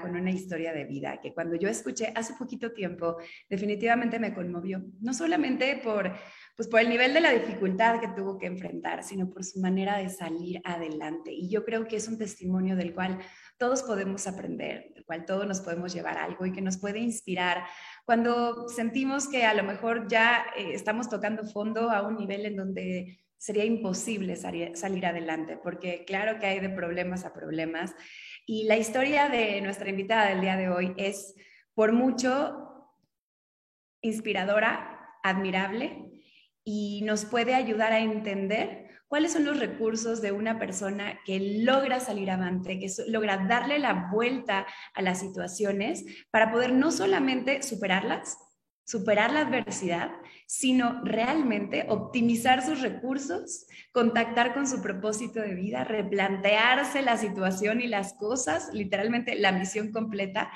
con una historia de vida que cuando yo escuché hace poquito tiempo definitivamente me conmovió, no solamente por, pues por el nivel de la dificultad que tuvo que enfrentar, sino por su manera de salir adelante. Y yo creo que es un testimonio del cual todos podemos aprender, del cual todos nos podemos llevar algo y que nos puede inspirar cuando sentimos que a lo mejor ya eh, estamos tocando fondo a un nivel en donde sería imposible salir, adelante, porque claro que hay de problemas a problemas. Y la historia de nuestra invitada del día de hoy es por mucho inspiradora, admirable y nos puede ayudar a entender cuáles son los recursos de una persona que logra salir avante, que logra darle la vuelta a las situaciones para poder no solamente superarlas, superar la adversidad, sino realmente optimizar sus recursos, contactar con su propósito de vida, replantearse la situación y las cosas, literalmente la misión completa,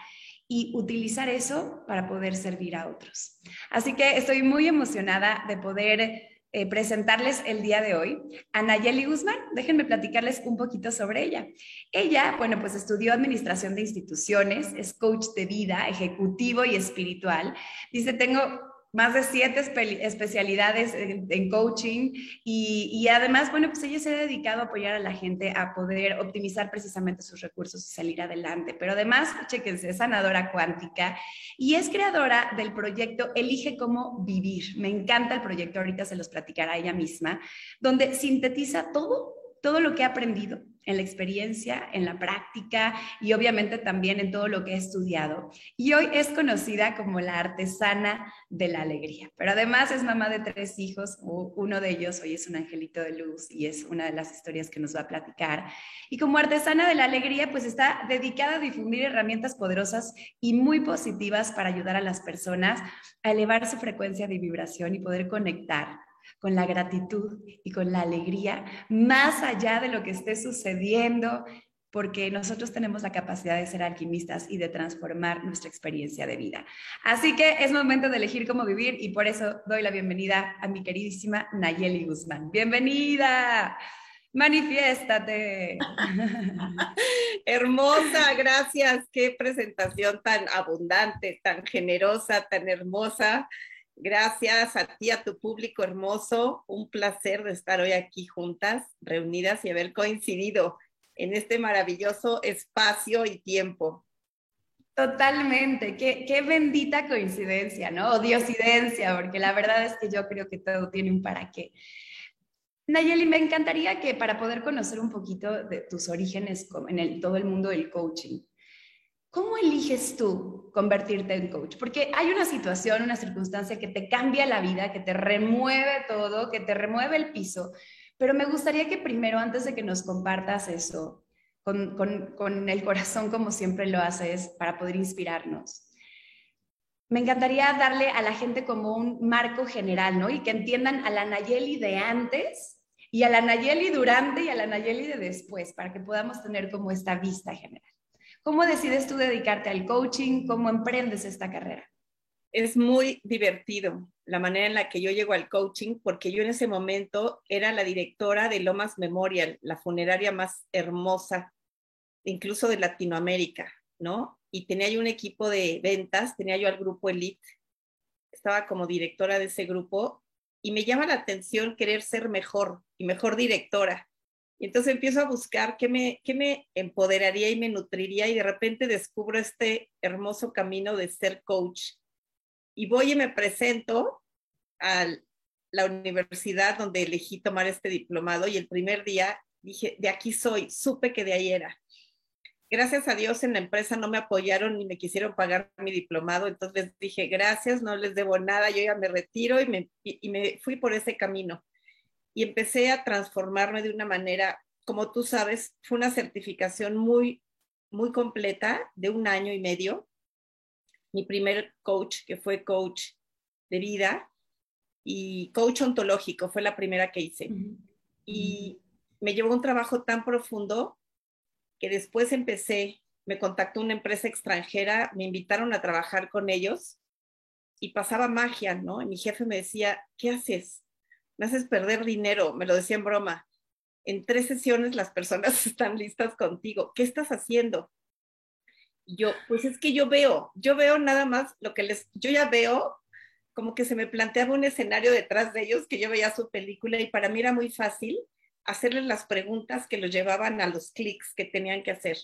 y utilizar eso para poder servir a otros. Así que estoy muy emocionada de poder eh, presentarles el día de hoy a Nayeli Guzmán. Déjenme platicarles un poquito sobre ella. Ella, bueno, pues estudió administración de instituciones, es coach de vida, ejecutivo y espiritual. Dice, tengo más de siete especialidades en, coaching y, además, bueno, pues ella se ha dedicado a apoyar a la gente a poder optimizar precisamente sus recursos y salir adelante. Pero además, chequense, es sanadora cuántica y es creadora del proyecto Elige cómo vivir. Me encanta el proyecto, ahorita se los platicará ella misma, donde sintetiza todo, todo lo que ha aprendido en la experiencia, en la práctica y obviamente también en todo lo que he estudiado. Y hoy es conocida como la artesana de la alegría, pero además es mamá de tres hijos, uno de ellos hoy es un angelito de luz y es una de las historias que nos va a platicar. Y como artesana de la alegría, pues está dedicada a difundir herramientas poderosas y muy positivas para ayudar a las personas a elevar su frecuencia de vibración y poder conectar con la gratitud y con la alegría, más allá de lo que esté sucediendo, porque nosotros tenemos la capacidad de ser alquimistas y de transformar nuestra experiencia de vida. Así que es momento de elegir cómo vivir y por eso doy la bienvenida a mi queridísima Nayeli Guzmán. Bienvenida. Manifiéstate. hermosa, gracias. Qué presentación tan abundante, tan generosa, tan hermosa. Gracias a ti, a tu público hermoso. Un placer de estar hoy aquí juntas, reunidas y haber coincidido en este maravilloso espacio y tiempo. Totalmente, qué, qué, bendita coincidencia, ¿no? O diosidencia, porque la verdad es que yo creo que todo tiene un para qué. Nayeli, me encantaría que para poder conocer un poquito de tus orígenes en el, todo el mundo del coaching, ¿Cómo eliges tú convertirte en coach? Porque hay una situación, una circunstancia que te cambia la vida, que te remueve todo, que te remueve el piso. Pero me gustaría que primero, antes de que nos compartas eso, con, con el corazón como siempre lo haces, para poder inspirarnos, me encantaría darle a la gente como un marco general, ¿no? Y que entiendan a la Nayeli de antes y a la Nayeli durante y a la Nayeli de después, para que podamos tener como esta vista general. ¿Cómo decides tú dedicarte al coaching? ¿Cómo emprendes esta carrera? Es muy divertido la manera en la que yo llego al coaching, porque yo en ese momento era la directora de Lomas Memorial, la funeraria más hermosa, incluso de Latinoamérica, ¿no? Y tenía yo un equipo de ventas, tenía yo al grupo Elite, estaba como directora de ese grupo y me llama la atención querer ser mejor y mejor directora. Y entonces empiezo a buscar qué me, qué me empoderaría y me nutriría y de repente descubro este hermoso camino de ser coach. Y voy y me presento a la universidad donde elegí tomar este diplomado y el primer día dije, de aquí soy, supe que de ahí era. Gracias a Dios en la empresa no me apoyaron ni me quisieron pagar mi diplomado, entonces dije, gracias, no les debo nada, yo ya me retiro y me, y me fui por ese camino y empecé a transformarme de una manera, como tú sabes, fue una certificación muy, muy completa de un año y medio. Mi primer coach, que fue coach de vida, y coach ontológico, fue la primera que hice. Y me llevó un trabajo tan profundo que después empecé, me contactó una empresa extranjera, me invitaron a trabajar con ellos y pasaba magia, ¿no? Y mi jefe me decía, ¿qué haces? Me haces perder dinero, me lo decía en broma. en tres sesiones las personas están listas contigo. ¿Qué estás haciendo? yo, pues es que yo veo, yo veo nada más lo que les, yo ya veo como que se me planteaba un escenario detrás de ellos que yo veía su película y para mí era muy fácil hacerles las preguntas que los llevaban a los clics que tenían que hacer.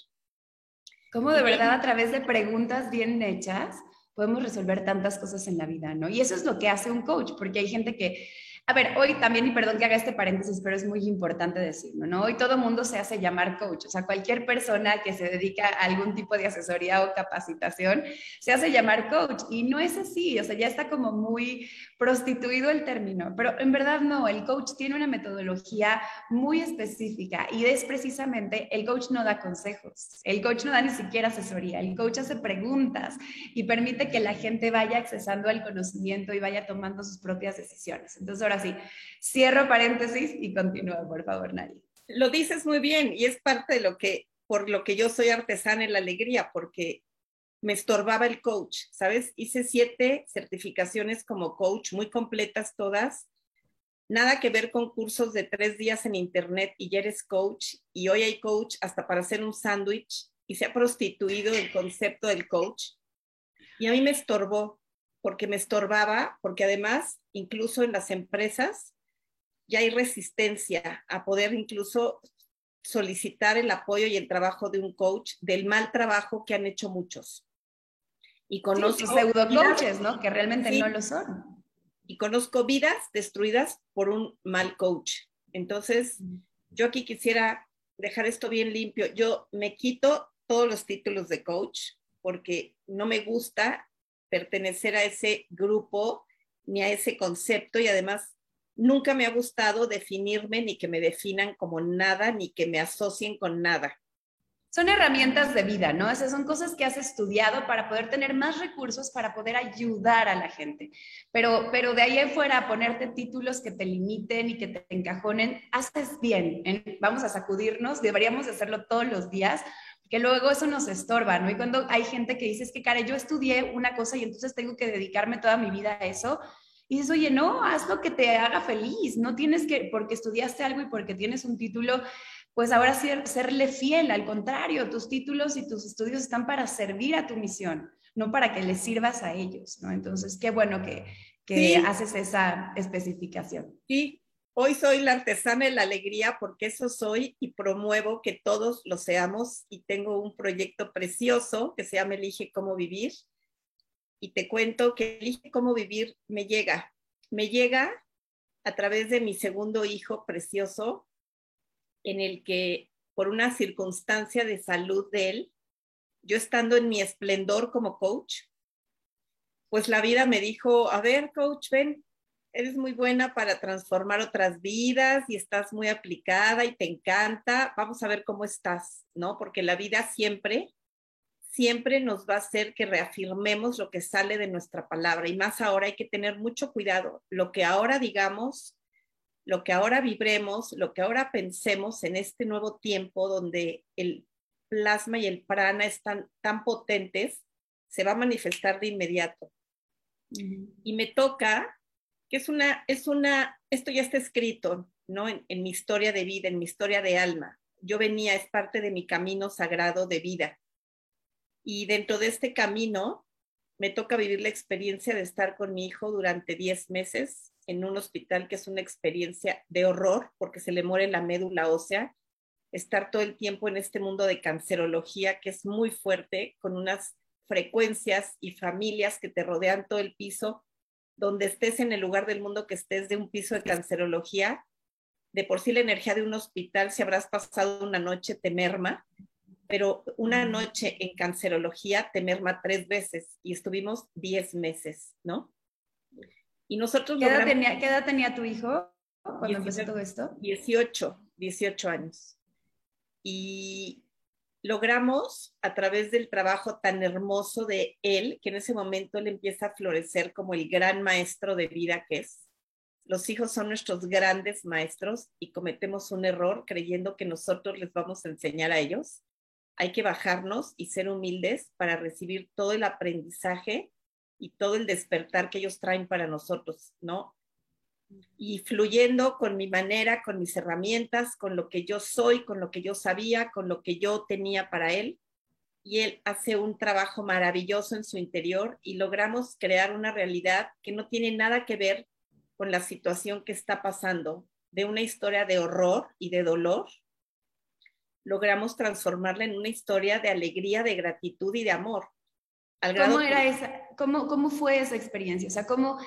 ¿Cómo de verdad a través de preguntas bien hechas podemos resolver tantas cosas en la vida, ¿no? Y eso es lo que hace un coach, porque hay gente que a ver, hoy también, y perdón que haga este paréntesis, pero es muy importante decirlo, ¿no? Hoy todo mundo se hace llamar coach, o sea, cualquier persona que se dedica a algún tipo de asesoría o capacitación se hace llamar coach, y no es así, o sea, ya está como muy prostituido el término, pero en verdad no, el coach tiene una metodología muy específica y es precisamente, el coach no da consejos, el coach no da ni siquiera asesoría, el coach hace preguntas y permite que la gente vaya accesando al conocimiento y vaya tomando sus propias decisiones. Entonces, ahora sí, cierro paréntesis y continúa, por favor, Nari. Lo dices muy bien y es parte de lo que, por lo que yo soy artesana en la alegría, porque me estorbaba el coach, ¿sabes? Hice siete certificaciones como coach, muy completas todas. Nada que ver con cursos de tres días en internet y ya eres coach y hoy hay coach hasta para hacer un sándwich y se ha prostituido el concepto del coach. Y a mí me estorbó, porque me estorbaba, porque además, incluso en las empresas, ya hay resistencia a poder incluso solicitar el apoyo y el trabajo de un coach del mal trabajo que han hecho muchos. Y conozco pseudo coaches, ¿no? Que realmente no lo son. Y conozco vidas destruidas por un mal coach. Entonces, yo aquí quisiera dejar esto bien limpio. Yo me quito todos los títulos de coach porque no me gusta pertenecer a ese grupo ni a ese concepto y además nunca me ha gustado definirme ni que me definan como nada ni que me asocien con nada son herramientas de vida, ¿no? Esas son cosas que has estudiado para poder tener más recursos, para poder ayudar a la gente. Pero, pero de ahí afuera, ponerte títulos que te limiten y que te encajonen, haces bien. Vamos a sacudirnos, deberíamos hacerlo todos los días, que luego eso nos estorba, ¿no? Y cuando hay gente que dice, es que, cara, yo estudié una cosa y entonces tengo que dedicarme toda mi vida a eso, y dices, oye, no, haz lo que te haga feliz, no tienes que, porque estudiaste algo y porque tienes un título, pues ahora serle fiel, al contrario, tus títulos y tus estudios están para servir a tu misión, no para que les sirvas a ellos, ¿no? Entonces, qué bueno que, que haces esa especificación. Sí, hoy soy la artesana de la alegría porque eso soy y promuevo que todos lo seamos y tengo un proyecto precioso que se llama Elige cómo vivir y te cuento que Elige cómo vivir me llega, me llega a través de mi segundo hijo precioso, en el que por una circunstancia de salud de él, yo estando en mi esplendor como coach, pues la vida me dijo, a ver, coach, ven, eres muy buena para transformar otras vidas y estás muy aplicada y te encanta, vamos a ver cómo estás, ¿no? Porque la vida siempre, siempre nos va a hacer que reafirmemos lo que sale de nuestra palabra y más ahora hay que tener mucho cuidado. Lo que ahora digamos lo que ahora vibremos, lo que ahora pensemos en este nuevo tiempo donde el plasma y el prana están tan potentes, se va a manifestar de inmediato. Y me toca, que es una, es una, esto ya está escrito, ¿no? En, en mi historia de vida, en mi historia de alma. Yo venía, es parte de mi camino sagrado de vida. Y dentro de este camino, me toca vivir la experiencia de estar con mi hijo durante 10 meses en un hospital que es una experiencia de horror porque se le muere la médula ósea, estar todo el tiempo en este mundo de cancerología que es muy fuerte, con unas frecuencias y familias que te rodean todo el piso, donde estés en el lugar del mundo que estés de un piso de cancerología, de por sí la energía de un hospital, si habrás pasado una noche, te merma, pero una noche en cancerología te merma tres veces y estuvimos diez meses, ¿no? Y nosotros... ¿Qué edad, tenía, ¿Qué edad tenía tu hijo cuando empezó todo esto? 18, 18 años. Y logramos a través del trabajo tan hermoso de él, que en ese momento le empieza a florecer como el gran maestro de vida que es. Los hijos son nuestros grandes maestros y cometemos un error creyendo que nosotros les vamos a enseñar a ellos. Hay que bajarnos y ser humildes para recibir todo el aprendizaje y todo el despertar que ellos traen para nosotros, ¿no? y fluyendo con mi manera, con mis herramientas, con lo que yo soy, con lo que yo sabía, con lo que yo tenía para él. Y él hace un trabajo maravilloso en su interior y logramos crear una realidad que no tiene nada que ver con la situación que está pasando, de una historia de horror y de dolor, logramos transformarla en una historia de alegría, de gratitud y de amor. ¿Cómo, era esa, cómo, ¿Cómo fue esa experiencia? O sea, ¿cómo,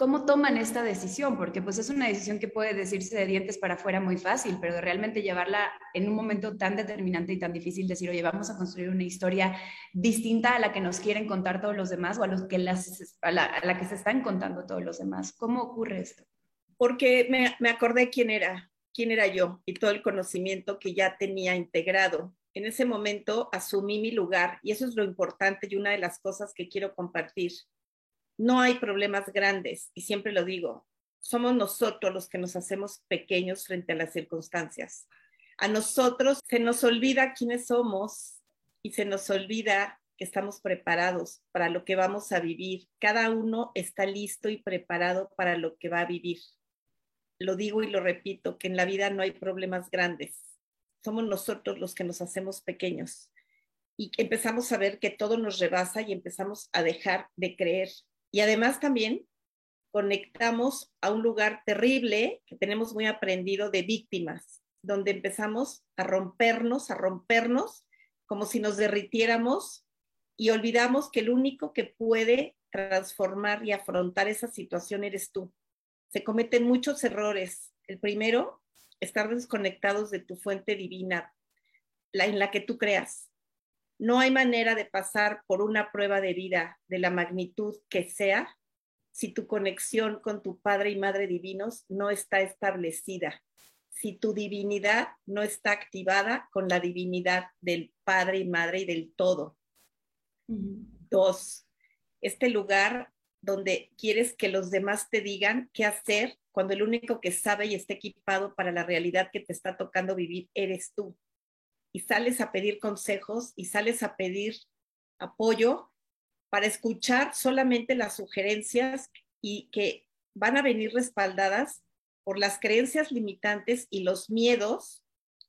¿cómo toman esta decisión? Porque pues es una decisión que puede decirse de dientes para afuera muy fácil, pero de realmente llevarla en un momento tan determinante y tan difícil, decir, oye, vamos a construir una historia distinta a la que nos quieren contar todos los demás o a, los que las, a, la, que se están contando todos los demás. ¿Cómo ocurre esto? Porque me, me acordé quién era, quién era yo y todo el conocimiento que ya tenía integrado. En ese momento asumí mi lugar y eso es lo importante y una de las cosas que quiero compartir no hay problemas grandes, y siempre lo digo, somos nosotros los que nos hacemos pequeños frente a las circunstancias. A nosotros se nos olvida quiénes somos y se nos olvida que estamos preparados para lo que vamos a vivir. Cada uno está listo y preparado para lo que va a vivir. Lo digo y lo repito, que en la vida no hay problemas grandes. Somos nosotros los que nos hacemos pequeños y empezamos a ver que todo nos rebasa y empezamos a dejar de creer y además también conectamos a un lugar terrible que tenemos muy aprendido de víctimas, donde empezamos a rompernos, a rompernos como si nos derritiéramos y olvidamos que el único que puede transformar y afrontar esa situación eres tú. Se cometen muchos errores. El primero, estar desconectados de tu fuente divina, la en la que tú creas. No hay manera de pasar por una prueba de vida de la magnitud que sea si tu conexión con tu Padre y Madre divinos no está establecida, si tu divinidad no está activada con la divinidad del Padre y Madre y del todo. Dos, este lugar donde quieres que los demás te digan qué hacer cuando el único que sabe y está equipado para la realidad que te está tocando vivir eres tú y sales a pedir consejos y sales a pedir apoyo para escuchar solamente las sugerencias y que van a venir respaldadas por las creencias limitantes y los miedos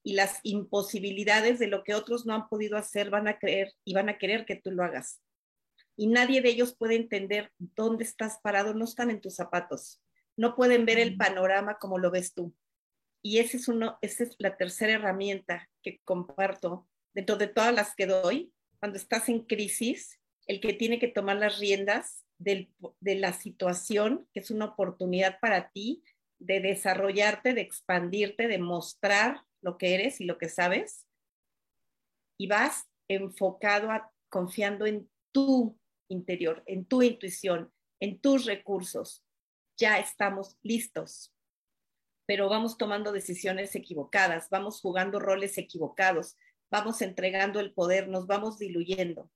y las imposibilidades de lo que otros no han podido hacer, van a creer y van a querer que tú lo hagas. Y nadie de ellos puede entender dónde estás parado, no están en tus zapatos, no pueden ver el panorama como lo ves tú. Y ese es uno, esa es la tercera herramienta que comparto dentro de todas las que doy. Cuando estás en crisis, el que tiene que tomar las riendas de la situación, que es una oportunidad para ti de desarrollarte, de expandirte, de mostrar lo que eres y lo que sabes. Y vas enfocado a confiando en tu interior, en tu intuición, en tus recursos. Ya estamos listos pero vamos tomando decisiones equivocadas, vamos jugando roles equivocados, vamos entregando el poder, nos vamos diluyendo.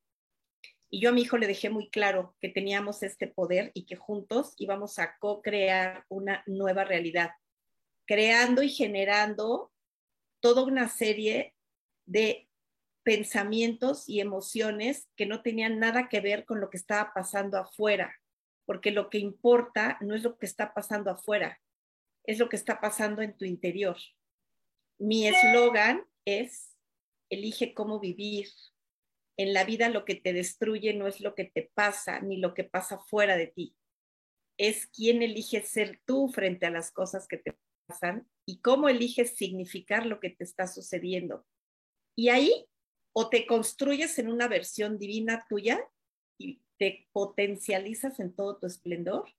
Y yo a mi hijo le dejé muy claro que teníamos este poder y que juntos íbamos a co-crear una nueva realidad, creando y generando toda una serie de pensamientos y emociones que no tenían nada que ver con lo que estaba pasando afuera, porque lo que importa no es lo que está pasando afuera, es lo que está pasando en tu interior. Mi eslogan es, elige cómo vivir. En la vida lo que te destruye no es lo que te pasa ni lo que pasa fuera de ti. Es quién eliges ser tú frente a las cosas que te pasan y cómo eliges significar lo que te está sucediendo. Y ahí o te construyes en una versión divina tuya y te potencializas en todo tu esplendor,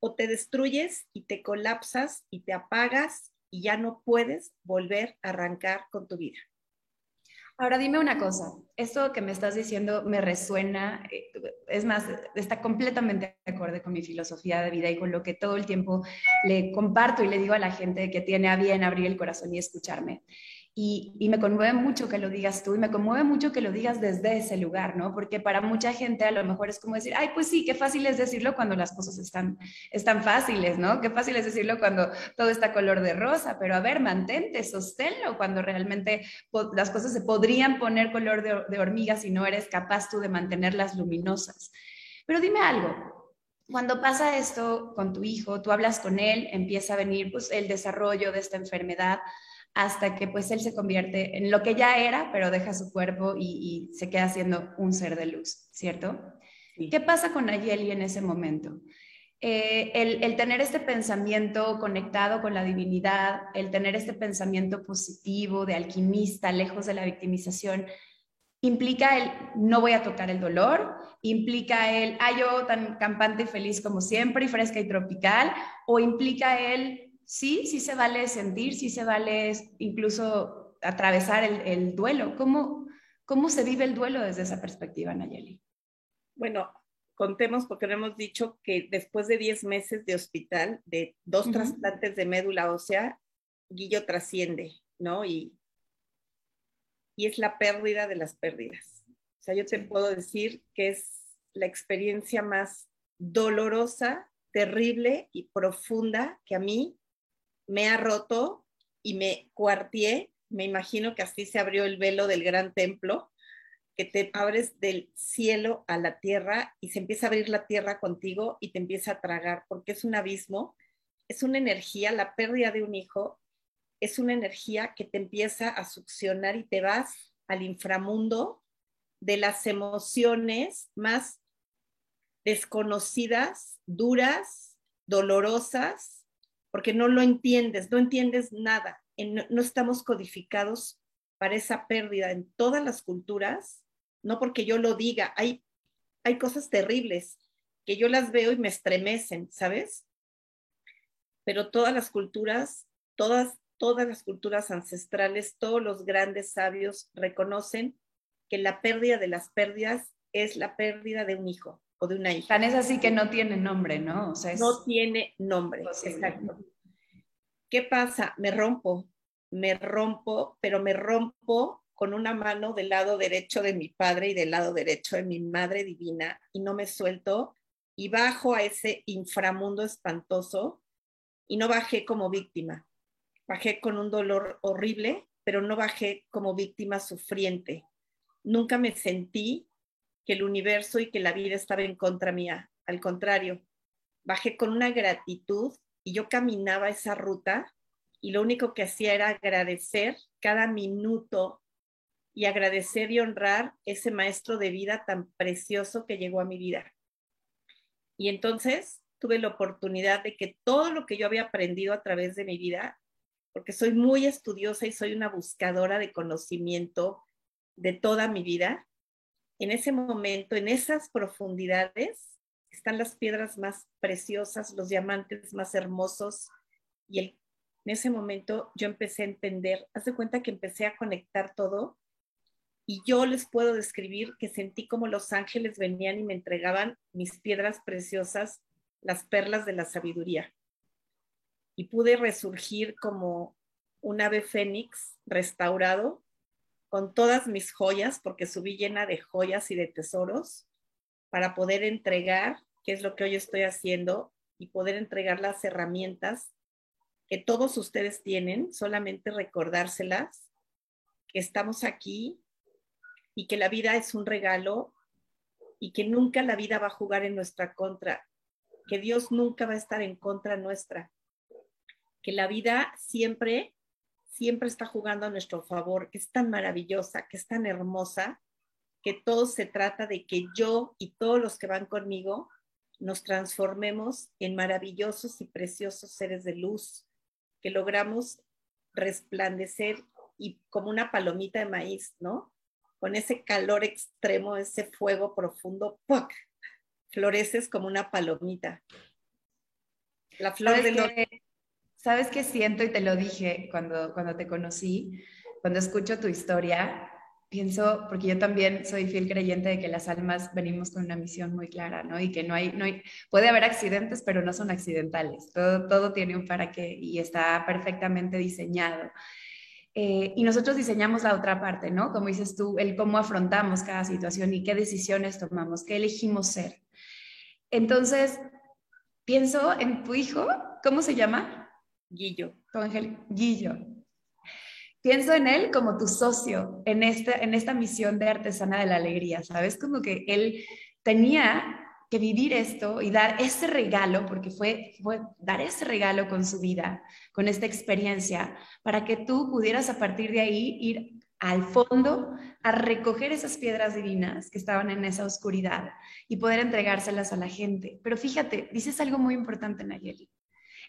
o te destruyes y te colapsas y te apagas y ya no puedes volver a arrancar con tu vida. Ahora dime una cosa, esto que me estás diciendo me resuena, eh, es más, está completamente de acuerdo con mi filosofía de vida y con lo que todo el tiempo le comparto y le digo a la gente que tiene a bien abrir el corazón y escucharme. Y, me conmueve mucho que lo digas tú y me conmueve mucho que lo digas desde ese lugar, ¿no? Porque para mucha gente a lo mejor es como decir, ay, pues sí, qué fácil es decirlo cuando las cosas están, están fáciles, ¿no? Qué fácil es decirlo cuando todo está color de rosa, pero a ver, mantente, sosténlo cuando realmente las cosas se podrían poner color de, de hormiga si no eres capaz tú de mantenerlas luminosas. Pero dime algo, cuando pasa esto con tu hijo, tú hablas con él, empieza a venir pues, el desarrollo de esta enfermedad hasta que pues él se convierte en lo que ya era, pero deja su cuerpo y, se queda siendo un ser de luz, ¿cierto? ¿Qué pasa con Ayeli en ese momento? Eh, el, el, tener este pensamiento conectado con la divinidad, el tener este pensamiento positivo de alquimista, lejos de la victimización, implica el no voy a tocar el dolor, implica el, ah, yo tan campante y feliz como siempre y fresca y tropical, o implica el, sí, sí se vale sentir, sí se vale incluso atravesar el, duelo. ¿Cómo, ¿Cómo se vive el duelo desde esa perspectiva, Nayeli? Bueno, contemos porque no hemos dicho que después de 10 meses de hospital, de dos trasplantes de médula ósea, Guillo trasciende, ¿no? Y y es la pérdida de las pérdidas. O sea, yo te puedo decir que es la experiencia más dolorosa, terrible y profunda que a mí me ha roto y me cuartié. Me imagino que así se abrió el velo del gran templo, que te abres del cielo a la tierra y se empieza a abrir la tierra contigo y te empieza a tragar, porque es un abismo, es una energía, la pérdida de un hijo es una energía que te empieza a succionar y te vas al inframundo de las emociones más desconocidas, duras, dolorosas, porque no lo entiendes, no entiendes nada. No estamos codificados para esa pérdida en todas las culturas, no porque yo lo diga, hay, hay cosas terribles que yo las veo y me estremecen, ¿sabes? Pero todas las culturas, todas todas las culturas ancestrales, todos los grandes sabios reconocen que la pérdida de las pérdidas es la pérdida de un hijo o de una hija. Tan es así que no tiene nombre, ¿no? No tiene nombre, exacto. ¿Qué pasa? Me rompo, me rompo, pero me rompo con una mano del lado derecho de mi padre y del lado derecho de mi madre divina y no me suelto y bajo a ese inframundo espantoso y no bajé como víctima, Bajé con un dolor horrible, pero no bajé como víctima sufriente. Nunca me sentí que el universo y que la vida estaba en contra mía. Al contrario, bajé con una gratitud y yo caminaba esa ruta y lo único que hacía era agradecer cada minuto y agradecer y honrar ese maestro de vida tan precioso que llegó a mi vida. Y entonces tuve la oportunidad de que todo lo que yo había aprendido a través de mi vida porque soy muy estudiosa y soy una buscadora de conocimiento de toda mi vida. En ese momento, en esas profundidades, están las piedras más preciosas, los diamantes más hermosos. Y en ese momento yo empecé a entender, haz cuenta que empecé a conectar todo. Y yo les puedo describir que sentí como los ángeles venían y me entregaban mis piedras preciosas, las perlas de la sabiduría y pude resurgir como un ave fénix restaurado con todas mis joyas, porque subí llena de joyas y de tesoros, para poder entregar, que es lo que hoy estoy haciendo, y poder entregar las herramientas que todos ustedes tienen, solamente recordárselas, que estamos aquí y que la vida es un regalo y que nunca la vida va a jugar en nuestra contra, que Dios nunca va a estar en contra nuestra, que la vida siempre, siempre está jugando a nuestro favor, que es tan maravillosa, que es tan hermosa, que todo se trata de que yo y todos los que van conmigo nos transformemos en maravillosos y preciosos seres de luz, que logramos resplandecer y como una palomita de maíz, ¿no? Con ese calor extremo, ese fuego profundo, ¡puc! floreces como una palomita. La flor de los ¿Sabes qué siento? Y te lo dije cuando, cuando te conocí, cuando escucho tu historia, pienso, porque yo también soy fiel creyente de que las almas venimos con una misión muy clara, ¿no? Y que no hay, no hay puede haber accidentes, pero no son accidentales. Todo, todo tiene un para qué y está perfectamente diseñado. Eh, y nosotros diseñamos la otra parte, ¿no? Como dices tú, el cómo afrontamos cada situación y qué decisiones tomamos, qué elegimos ser. Entonces, pienso en tu hijo, ¿cómo se llama? Guillo. Ángel Guillo. Pienso en él como tu socio en esta, en esta misión de artesana de la alegría, ¿sabes? Como que él tenía que vivir esto y dar ese regalo, porque fue, fue dar ese regalo con su vida, con esta experiencia, para que tú pudieras a partir de ahí ir al fondo a recoger esas piedras divinas que estaban en esa oscuridad y poder entregárselas a la gente. Pero fíjate, dices algo muy importante, Nayeli.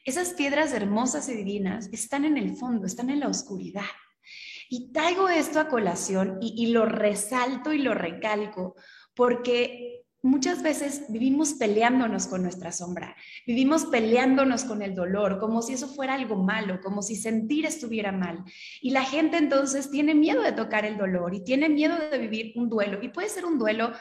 Esas piedras hermosas y divinas están en el fondo, están en la oscuridad. Y traigo esto a colación y, y lo resalto y lo recalco porque muchas veces vivimos peleándonos con nuestra sombra, vivimos peleándonos con el dolor, como si eso fuera algo malo, como si sentir estuviera mal. Y la gente entonces tiene miedo de tocar el dolor y tiene miedo de vivir un duelo. Y puede ser un duelo,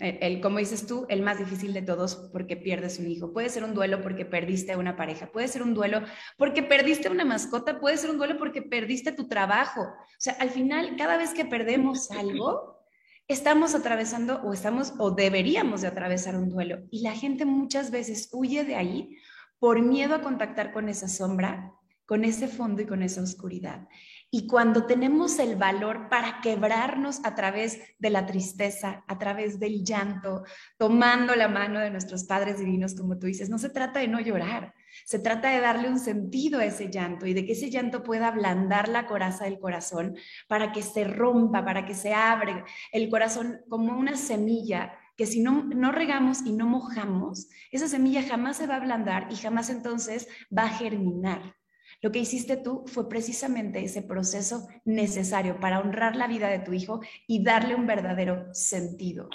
el, como dices tú, el más difícil de todos porque pierdes un hijo. Puede ser un duelo porque perdiste una pareja, puede ser un duelo porque perdiste una mascota, puede ser un duelo porque perdiste tu trabajo. O sea, al final, cada vez que perdemos algo, estamos atravesando o estamos o deberíamos de atravesar un duelo y la gente muchas veces huye de ahí por miedo a contactar con esa sombra, con ese fondo y con esa oscuridad. Y cuando tenemos el valor para quebrarnos a través de la tristeza, a través del llanto, tomando la mano de nuestros padres divinos, como tú dices, no se trata de no llorar, se trata de darle un sentido a ese llanto y de que ese llanto pueda ablandar la coraza del corazón para que se rompa, para que se abre el corazón como una semilla que si no, no regamos y no mojamos, esa semilla jamás se va a ablandar y jamás entonces va a germinar. Lo que hiciste tú fue precisamente ese proceso necesario para honrar la vida de tu hijo y darle un verdadero sentido.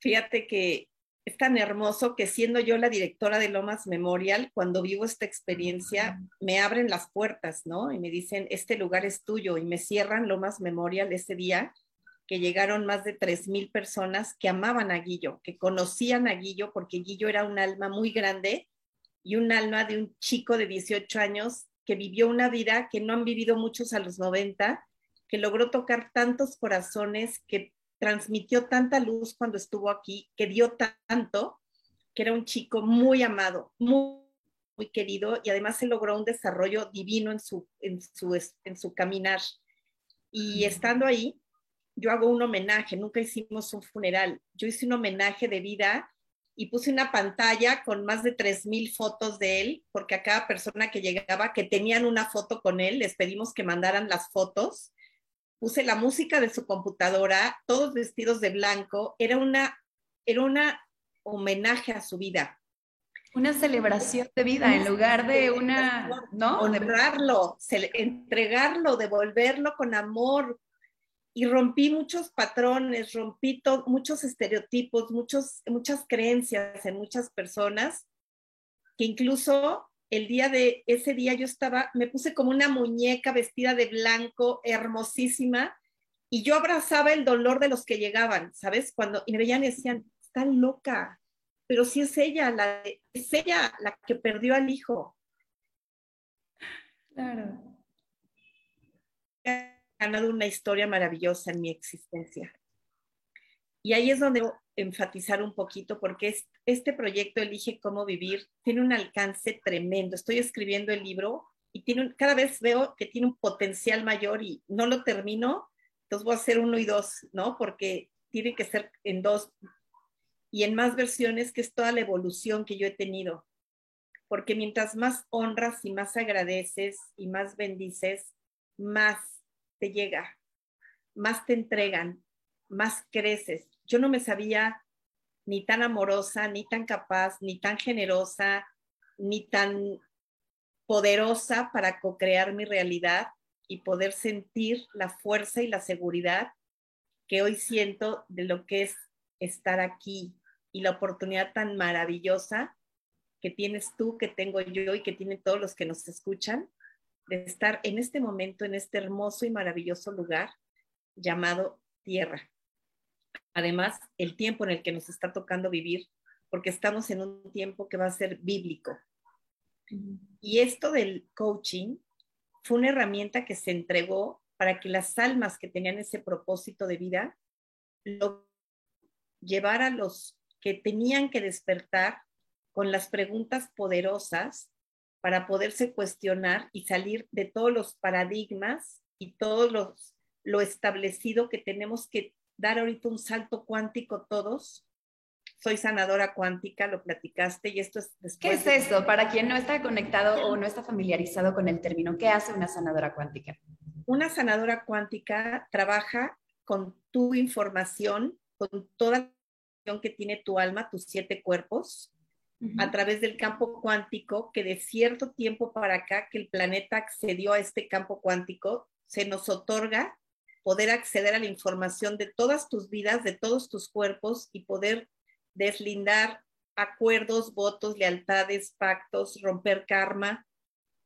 Fíjate que es tan hermoso que siendo yo la directora de Lomas Memorial, cuando vivo esta experiencia, me abren las puertas, ¿no? Y me dicen, este lugar es tuyo y me cierran Lomas Memorial ese día que llegaron más de 3.000 personas que amaban a Guillo, que conocían a Guillo porque Guillo era un alma muy grande y un alma de un chico de 18 años que vivió una vida que no han vivido muchos a los 90, que logró tocar tantos corazones, que transmitió tanta luz cuando estuvo aquí, que dio tanto, que era un chico muy amado, muy, muy querido y además se logró un desarrollo divino en su, en su, en su caminar. Y estando ahí, yo hago un homenaje, nunca hicimos un funeral, yo hice un homenaje de vida y puse una pantalla con más de 3.000 fotos de él, porque a cada persona que llegaba que tenían una foto con él, les pedimos que mandaran las fotos. Puse la música de su computadora, todos vestidos de blanco. Era una, era una homenaje a su vida. Una celebración de vida en lugar de una, ¿no? Honrarlo, entregarlo, devolverlo con amor, y rompí muchos patrones, rompí muchos estereotipos, muchos, muchas creencias en muchas personas, que incluso el día de ese día yo estaba, me puse como una muñeca vestida de blanco, hermosísima, y yo abrazaba el dolor de los que llegaban, ¿sabes? Cuando y me veían y decían, está loca, pero si es ella, la, es ella la que perdió al hijo. Claro ganado una historia maravillosa en mi existencia. Y ahí es donde enfatizar un poquito porque este proyecto Elige cómo vivir tiene un alcance tremendo. Estoy escribiendo el libro y tiene cada vez veo que tiene un potencial mayor y no lo termino, entonces voy a hacer uno y dos, ¿no? Porque tiene que ser en dos y en más versiones, que es toda la evolución que yo he tenido. Porque mientras más honras y más agradeces y más bendices, más te llega, más te entregan, más creces. Yo no me sabía ni tan amorosa, ni tan capaz, ni tan generosa, ni tan poderosa para co-crear mi realidad y poder sentir la fuerza y la seguridad que hoy siento de lo que es estar aquí y la oportunidad tan maravillosa que tienes tú, que tengo yo y que tienen todos los que nos escuchan de estar en este momento, en este hermoso y maravilloso lugar llamado tierra. Además, el tiempo en el que nos está tocando vivir, porque estamos en un tiempo que va a ser bíblico. Y esto del coaching fue una herramienta que se entregó para que las almas que tenían ese propósito de vida lo llevara a los que tenían que despertar con las preguntas poderosas para poderse cuestionar y salir de todos los paradigmas y todo los, lo establecido que tenemos que dar ahorita un salto cuántico todos. Soy sanadora cuántica, lo platicaste y esto es después. ¿Qué es eso? Para quien no está conectado o no está familiarizado con el término, ¿qué hace una sanadora cuántica? Una sanadora cuántica trabaja con tu información, con toda la información que tiene tu alma, tus siete cuerpos, a través del campo cuántico, que de cierto tiempo para acá que el planeta accedió a este campo cuántico, se nos otorga poder acceder a la información de todas tus vidas, de todos tus cuerpos y poder deslindar acuerdos, votos, lealtades, pactos, romper karma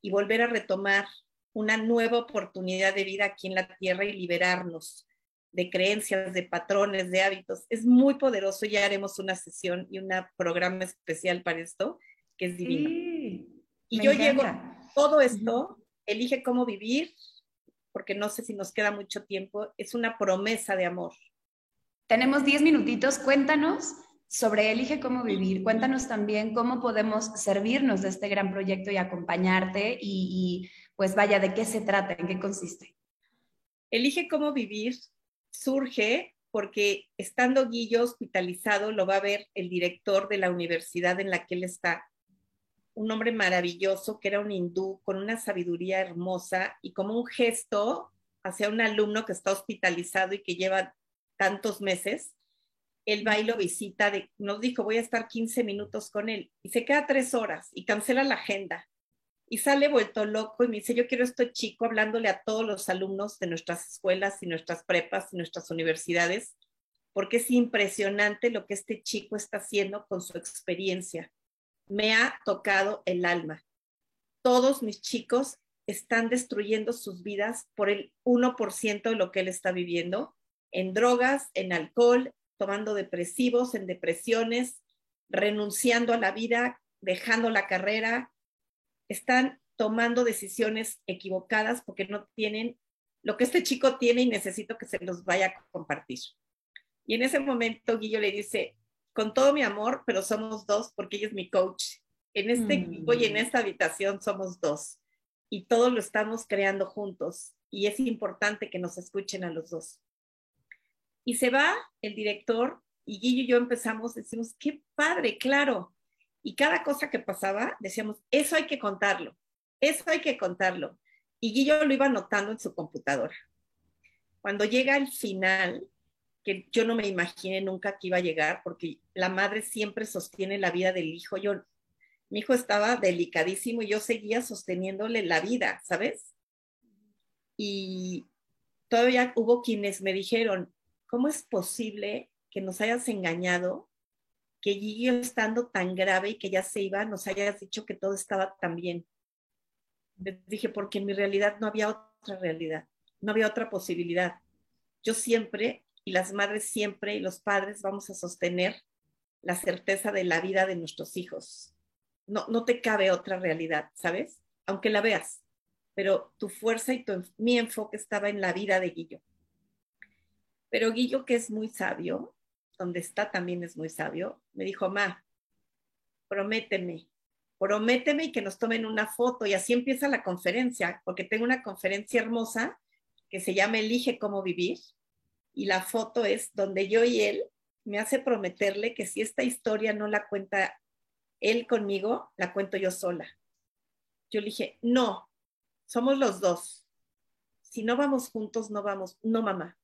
y volver a retomar una nueva oportunidad de vida aquí en la Tierra y liberarnos de creencias, de patrones, de hábitos. Es muy poderoso. Ya haremos una sesión y un programa especial para esto, que es divino. y yo llego todo esto, elige cómo vivir, porque no sé si nos queda mucho tiempo, es una promesa de amor. Tenemos 10 minutitos, cuéntanos sobre Elige cómo vivir, cuéntanos también cómo podemos servirnos de este gran proyecto y acompañarte y, y pues vaya, ¿de qué se trata? ¿En qué consiste? Elige cómo vivir surge porque estando Guillo hospitalizado lo va a ver el director de la universidad en la que él está, un hombre maravilloso que era un hindú con una sabiduría hermosa y como un gesto hacia un alumno que está hospitalizado y que lleva tantos meses, él va y lo visita, nos dijo, voy a estar 15 minutos con él y se queda tres horas y cancela la agenda y sale vuelto loco y me dice, yo quiero esto chico hablándole a todos los alumnos de nuestras escuelas y nuestras prepas y nuestras universidades, porque es impresionante lo que este chico está haciendo con su experiencia. Me ha tocado el alma. Todos mis chicos están destruyendo sus vidas por el 1% de lo que él está viviendo, en drogas, en alcohol, tomando depresivos, en depresiones, renunciando a la vida, dejando la carrera, están tomando decisiones equivocadas porque no tienen lo que este chico tiene y necesito que se los vaya a compartir. Y en ese momento Guillo le dice, con todo mi amor, pero somos dos porque ella es mi coach. En este equipo y en mm. esta habitación somos dos y todos lo estamos creando juntos y es importante que nos escuchen a los dos. Y se va el director y Guillo y yo empezamos, decimos, qué padre, claro, y cada cosa que pasaba, decíamos, eso hay que contarlo, eso hay que contarlo. Y Guillo lo iba anotando en su computadora. Cuando llega el final, que yo no me imaginé nunca que iba a llegar, porque la madre siempre sostiene la vida del hijo. Yo, mi hijo estaba delicadísimo y yo seguía sosteniéndole la vida, ¿sabes? Y todavía hubo quienes me dijeron, ¿cómo es posible que nos hayas engañado que Gigi estando tan grave y que ya se iba, nos hayas dicho que todo estaba tan bien. Les dije, porque en mi realidad no había otra realidad, no había otra posibilidad. Yo siempre, y las madres siempre, y los padres vamos a sostener la certeza de la vida de nuestros hijos. No, no te cabe otra realidad, ¿sabes? Aunque la veas, pero tu fuerza y mi enfoque estaba en la vida de Guillo. Pero Guillo, que es muy sabio, donde está también es muy sabio, me dijo, Ma, prométeme, prométeme y que nos tomen una foto. Y así empieza la conferencia, porque tengo una conferencia hermosa que se llama Elige cómo vivir. Y la foto es donde yo y él me hace prometerle que si esta historia no la cuenta él conmigo, la cuento yo sola. Yo le dije, no, somos los dos. Si no vamos juntos, no vamos. No, mamá,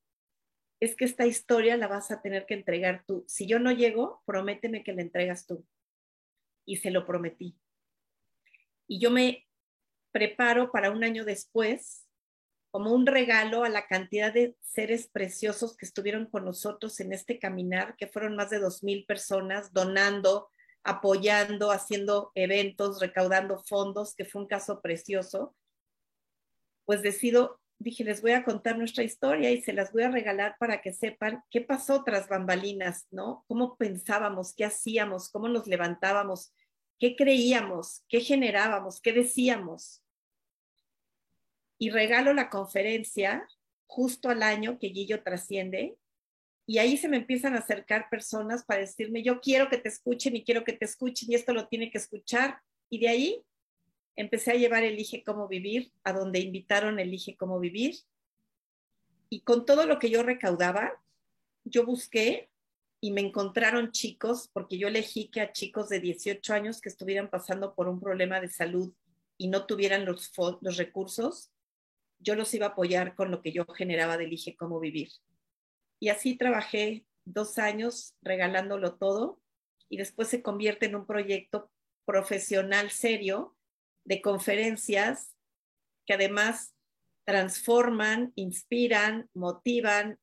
es que esta historia la vas a tener que entregar tú. Si yo no llego, prométeme que la entregas tú. Y se lo prometí. Y yo me preparo para un año después como un regalo a la cantidad de seres preciosos que estuvieron con nosotros en este caminar, que fueron más de dos mil personas donando, apoyando, haciendo eventos, recaudando fondos, que fue un caso precioso. Pues decido dije, les voy a contar nuestra historia y se las voy a regalar para que sepan qué pasó tras bambalinas, ¿no? Cómo pensábamos, qué hacíamos, cómo nos levantábamos, qué creíamos, qué generábamos, qué decíamos. Y regalo la conferencia justo al año que Guillo trasciende y ahí se me empiezan a acercar personas para decirme, yo quiero que te escuchen y quiero que te escuchen y esto lo tiene que escuchar. Y de ahí empecé a llevar Elige cómo vivir, a donde invitaron Elige cómo vivir. Y con todo lo que yo recaudaba, yo busqué y me encontraron chicos, porque yo elegí que a chicos de 18 años que estuvieran pasando por un problema de salud y no tuvieran los, los recursos, yo los iba a apoyar con lo que yo generaba de Elige Cómo Vivir. Y así trabajé dos años regalándolo todo y después se convierte en un proyecto profesional serio de conferencias que además transforman, inspiran, motivan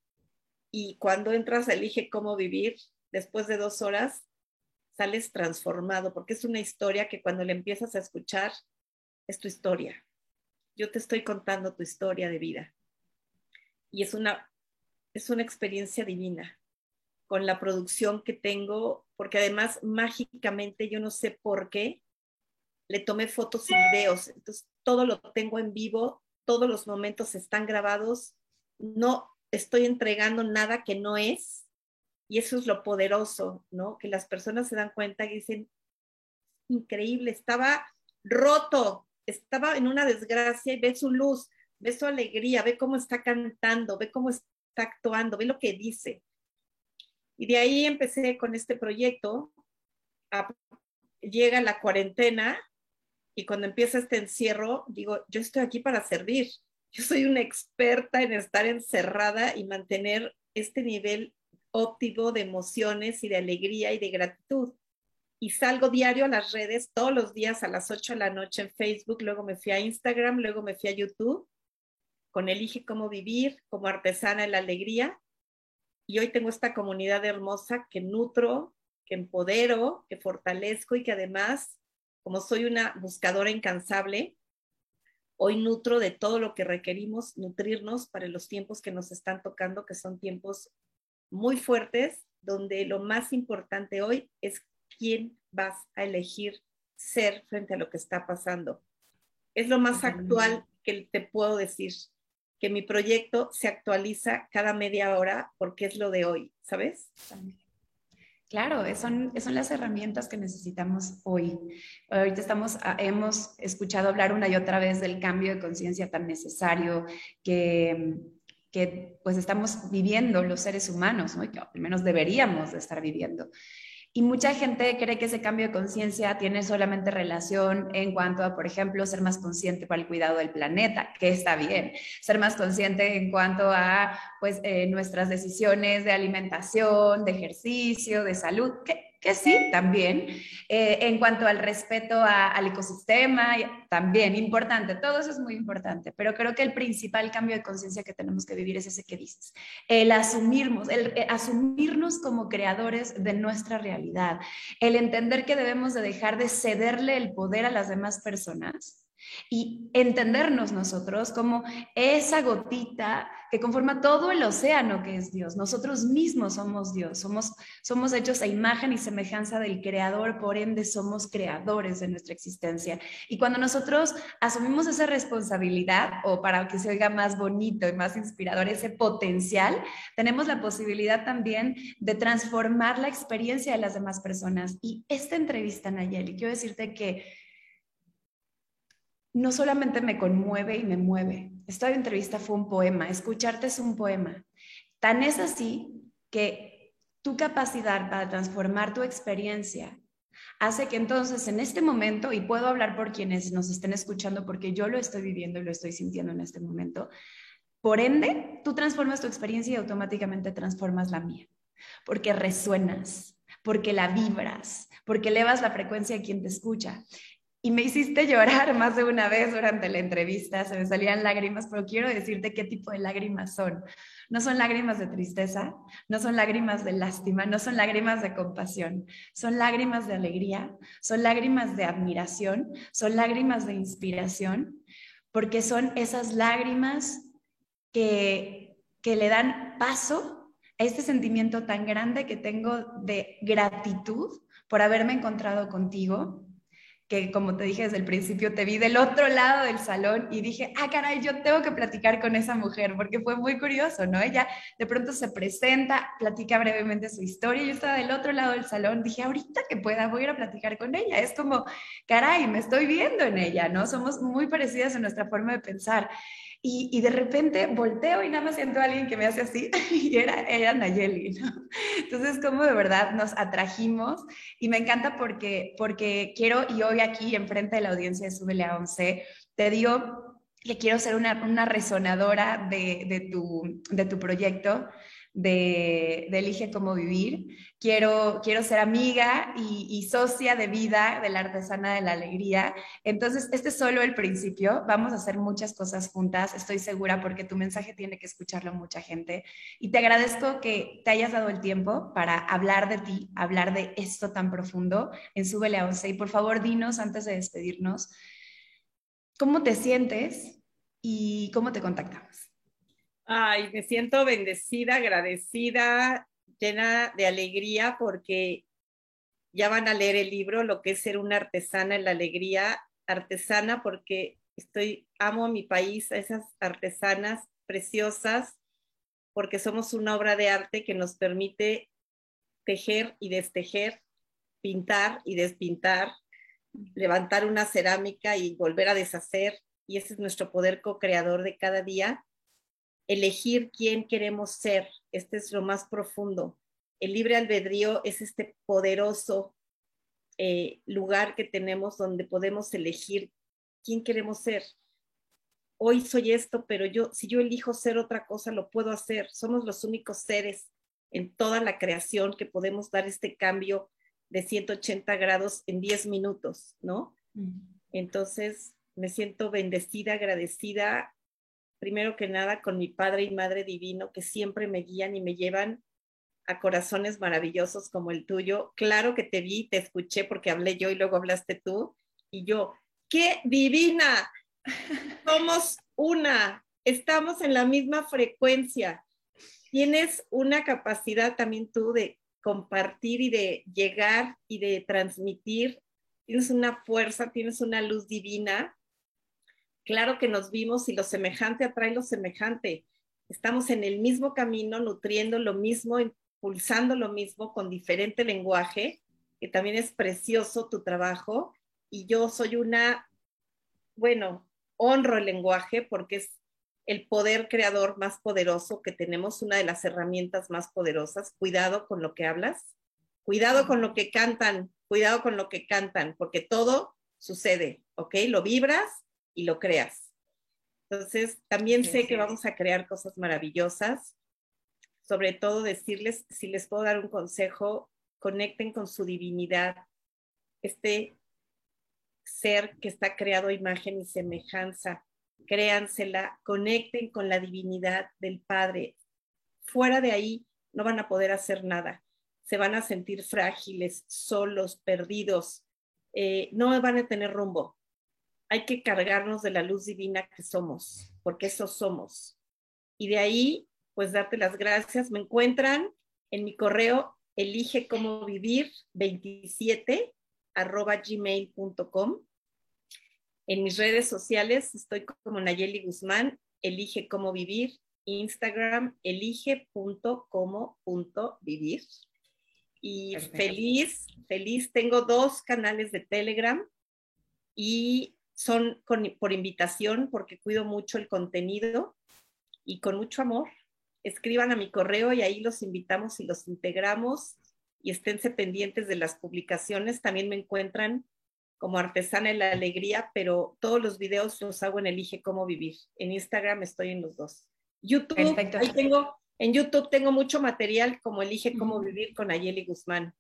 y cuando entras Elige cómo vivir, después de dos horas, sales transformado porque es una historia que cuando le empiezas a escuchar, es tu historia. Yo te estoy contando tu historia de vida. Y es una, es una experiencia divina con la producción que tengo, porque además mágicamente yo no sé por qué le tomé fotos y videos, entonces todo lo tengo en vivo, todos los momentos están grabados, no estoy entregando nada que no es, y eso es lo poderoso, ¿no? Que las personas se dan cuenta y dicen, increíble, estaba roto, estaba en una desgracia y ve su luz, ve su alegría, ve cómo está cantando, ve cómo está actuando, ve lo que dice. Y de ahí empecé con este proyecto. llega la cuarentena y cuando empieza este encierro, digo, yo estoy aquí para servir. Yo soy una experta en estar encerrada y mantener este nivel óptimo de emociones y de alegría y de gratitud. Y salgo diario a las redes todos los días a las 8 de la noche en Facebook, luego me fui a Instagram, luego me fui a YouTube con Elige cómo vivir, como artesana en la alegría y hoy tengo esta comunidad hermosa que nutro, que empodero, que fortalezco y que además, como soy una buscadora incansable, hoy nutro de todo lo que requerimos nutrirnos para los tiempos que nos están tocando, que son tiempos muy fuertes, donde lo más importante hoy es quién vas a elegir ser frente a lo que está pasando. Es lo más actual que te puedo decir que mi proyecto se actualiza cada media hora porque es lo de hoy, ¿sabes? Claro, son, son las herramientas que necesitamos hoy. Ahorita estamos, ah, hemos escuchado hablar una y otra vez del cambio de conciencia tan necesario que, que pues estamos viviendo los seres humanos, ¿no? que al menos deberíamos de estar viviendo. Y mucha gente cree que ese cambio de conciencia tiene solamente relación en cuanto a, por ejemplo, ser más consciente para el cuidado del planeta, que está bien, ser más consciente en cuanto a pues, eh, nuestras decisiones de alimentación, de ejercicio, de salud, que sí, también. Eh, en cuanto al respeto al ecosistema, también importante, todo eso es muy importante, pero creo que el principal cambio de conciencia que tenemos que vivir es ese que dices, el asumirnos, el, el, asumirnos como creadores de nuestra realidad, el entender que debemos de dejar de cederle el poder a las demás personas y entendernos nosotros como esa gotita que conforma todo el océano que es Dios. Nosotros mismos somos Dios, somos, somos hechos a imagen y semejanza del Creador, por ende somos creadores de nuestra existencia. Y cuando nosotros asumimos esa responsabilidad, o para que se oiga más bonito y más inspirador, ese potencial, tenemos la posibilidad también de transformar la experiencia de las demás personas. Y esta entrevista, Nayeli, quiero decirte que no solamente me conmueve y me mueve. Esta entrevista fue un poema, escucharte es un poema. Tan es así que tu capacidad para transformar tu experiencia hace que entonces en este momento, y puedo hablar por quienes nos estén escuchando porque yo lo estoy viviendo y lo estoy sintiendo en este momento, por ende, tú transformas tu experiencia y automáticamente transformas la mía, porque resuenas, porque la vibras, porque elevas la frecuencia a quien te escucha y me hiciste llorar más de una vez durante la entrevista, se me salían lágrimas, pero quiero decirte qué tipo de lágrimas son. No son lágrimas de tristeza, no son lágrimas de lástima, no son lágrimas de compasión, son lágrimas de alegría, son lágrimas de admiración, son lágrimas de inspiración, porque son esas lágrimas que, que le dan paso a este sentimiento tan grande que tengo de gratitud por haberme encontrado contigo, que como te dije desde el principio, te vi del otro lado del salón y dije, ah, caray, yo tengo que platicar con esa mujer, porque fue muy curioso, ¿no? Ella de pronto se presenta, platica brevemente su historia, yo estaba del otro lado del salón, dije, ahorita que pueda, voy a ir a platicar con ella. Es como, caray, me estoy viendo en ella, ¿no? Somos muy parecidas en nuestra forma de pensar. Y, de repente volteo y nada más siento a alguien que me hace así y era, era Nayeli, Entonces, como de verdad nos atrajimos y me encanta porque, porque quiero, y hoy aquí enfrente de la audiencia de Súbele a 11, te digo que quiero ser una, una resonadora de, de, tu, de tu proyecto, de, Elige cómo vivir. Quiero, quiero ser amiga y, socia de vida de la artesana de la alegría. Entonces, este es solo el principio. Vamos a hacer muchas cosas juntas, estoy segura, porque tu mensaje tiene que escucharlo mucha gente. Y te agradezco que te hayas dado el tiempo para hablar de ti, hablar de esto tan profundo en Súbele a 11. Y por favor, dinos antes de despedirnos, ¿cómo te sientes y cómo te contactamos? Ay, me siento bendecida, agradecida, llena de alegría porque ya van a leer el libro, lo que es ser una artesana en la alegría, artesana porque estoy, amo a mi país, a esas artesanas preciosas, porque somos una obra de arte que nos permite tejer y destejer, pintar y despintar, levantar una cerámica y volver a deshacer, y ese es nuestro poder co-creador de cada día elegir quién queremos ser. Este es lo más profundo. El libre albedrío es este poderoso eh, lugar que tenemos donde podemos elegir quién queremos ser. Hoy soy esto, pero yo, si yo elijo ser otra cosa, lo puedo hacer. Somos los únicos seres en toda la creación que podemos dar este cambio de 180 grados en 10 minutos, ¿no? Entonces, me siento bendecida, agradecida primero que nada con mi Padre y Madre Divino, que siempre me guían y me llevan a corazones maravillosos como el tuyo. Claro que te vi, te escuché porque hablé yo y luego hablaste tú. Y yo, ¡qué divina! Somos una, estamos en la misma frecuencia. Tienes una capacidad también tú de compartir y de llegar y de transmitir. Tienes una fuerza, tienes una luz divina Claro que nos vimos y lo semejante atrae lo semejante. Estamos en el mismo camino, nutriendo lo mismo, impulsando lo mismo con diferente lenguaje, que también es precioso tu trabajo. Y yo soy una, bueno, honro el lenguaje porque es el poder creador más poderoso que tenemos, una de las herramientas más poderosas. Cuidado con lo que hablas, cuidado con lo que cantan, cuidado con lo que cantan, porque todo sucede, ¿ok? Lo vibras y lo creas. Entonces, también sé que vamos a crear cosas maravillosas. Sobre todo decirles, si les puedo dar un consejo, conecten con su divinidad, este ser que está creado a imagen y semejanza, créansela, conecten con la divinidad del Padre. Fuera de ahí no van a poder hacer nada, se van a sentir frágiles, solos, perdidos, eh, no van a tener rumbo hay que cargarnos de la luz divina que somos, porque eso somos. Y de ahí, pues darte las gracias. Me encuentran en mi correo elige cómo vivir 27 arroba gmail.com. En mis redes sociales estoy como Nayeli Guzmán, elige cómo vivir, Instagram elige.como.vivir. Y feliz, feliz, tengo dos canales de Telegram y son por invitación porque cuido mucho el contenido y con mucho amor. Escriban a mi correo y ahí los invitamos y los integramos y esténse pendientes de las publicaciones. También me encuentran como artesana en la alegría, pero todos los videos los hago en Elige Cómo Vivir. En Instagram estoy en los dos. YouTube, ahí tengo, en YouTube tengo mucho material como Elige Cómo Vivir con Ayeli Guzmán.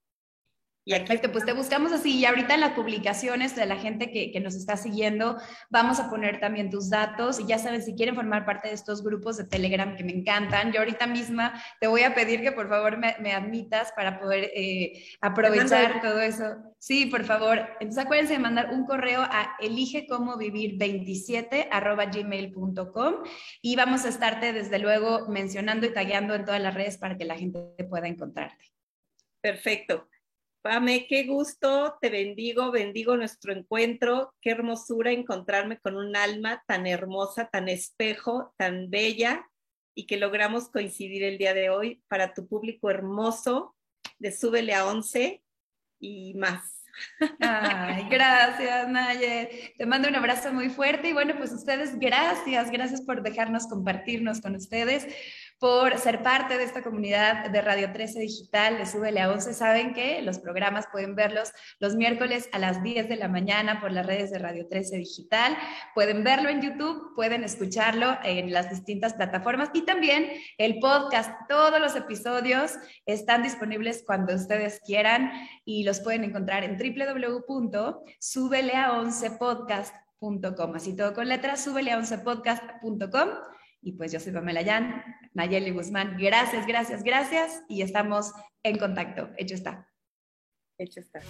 Perfecto, pues te buscamos así y ahorita en las publicaciones de la gente que, que, nos está siguiendo vamos a poner también tus datos y ya saben si quieren formar parte de estos grupos de Telegram que me encantan, yo ahorita misma te voy a pedir que por favor me, me admitas para poder eh, aprovechar todo eso. Sí, por favor. Entonces acuérdense de mandar un correo a eligecomovivir27 arroba gmail.com y vamos a estarte desde luego mencionando y tagueando en todas las redes para que la gente pueda encontrarte. Perfecto. Pame, qué gusto, te bendigo, bendigo nuestro encuentro, qué hermosura encontrarme con un alma tan hermosa, tan espejo, tan bella y que logramos coincidir el día de hoy para tu público hermoso de Súbele a 11 y más. Gracias, Naye. Te mando un abrazo muy fuerte y bueno, pues ustedes, gracias, gracias por dejarnos compartirnos con ustedes por ser parte de esta comunidad de Radio 13 Digital, de Súbele a 11. Saben que los programas pueden verlos los miércoles a las 10 de la mañana por las redes de Radio 13 Digital. Pueden verlo en YouTube, pueden escucharlo en las distintas plataformas y también el podcast. Todos los episodios están disponibles cuando ustedes quieran y los pueden encontrar en www.subelea11podcast.com. Así todo con letras, subelea11podcast.com y pues yo soy Pamela Yan, Nayeli Guzmán. Gracias, gracias, gracias. Y estamos en contacto. Hecho está. Hecho está.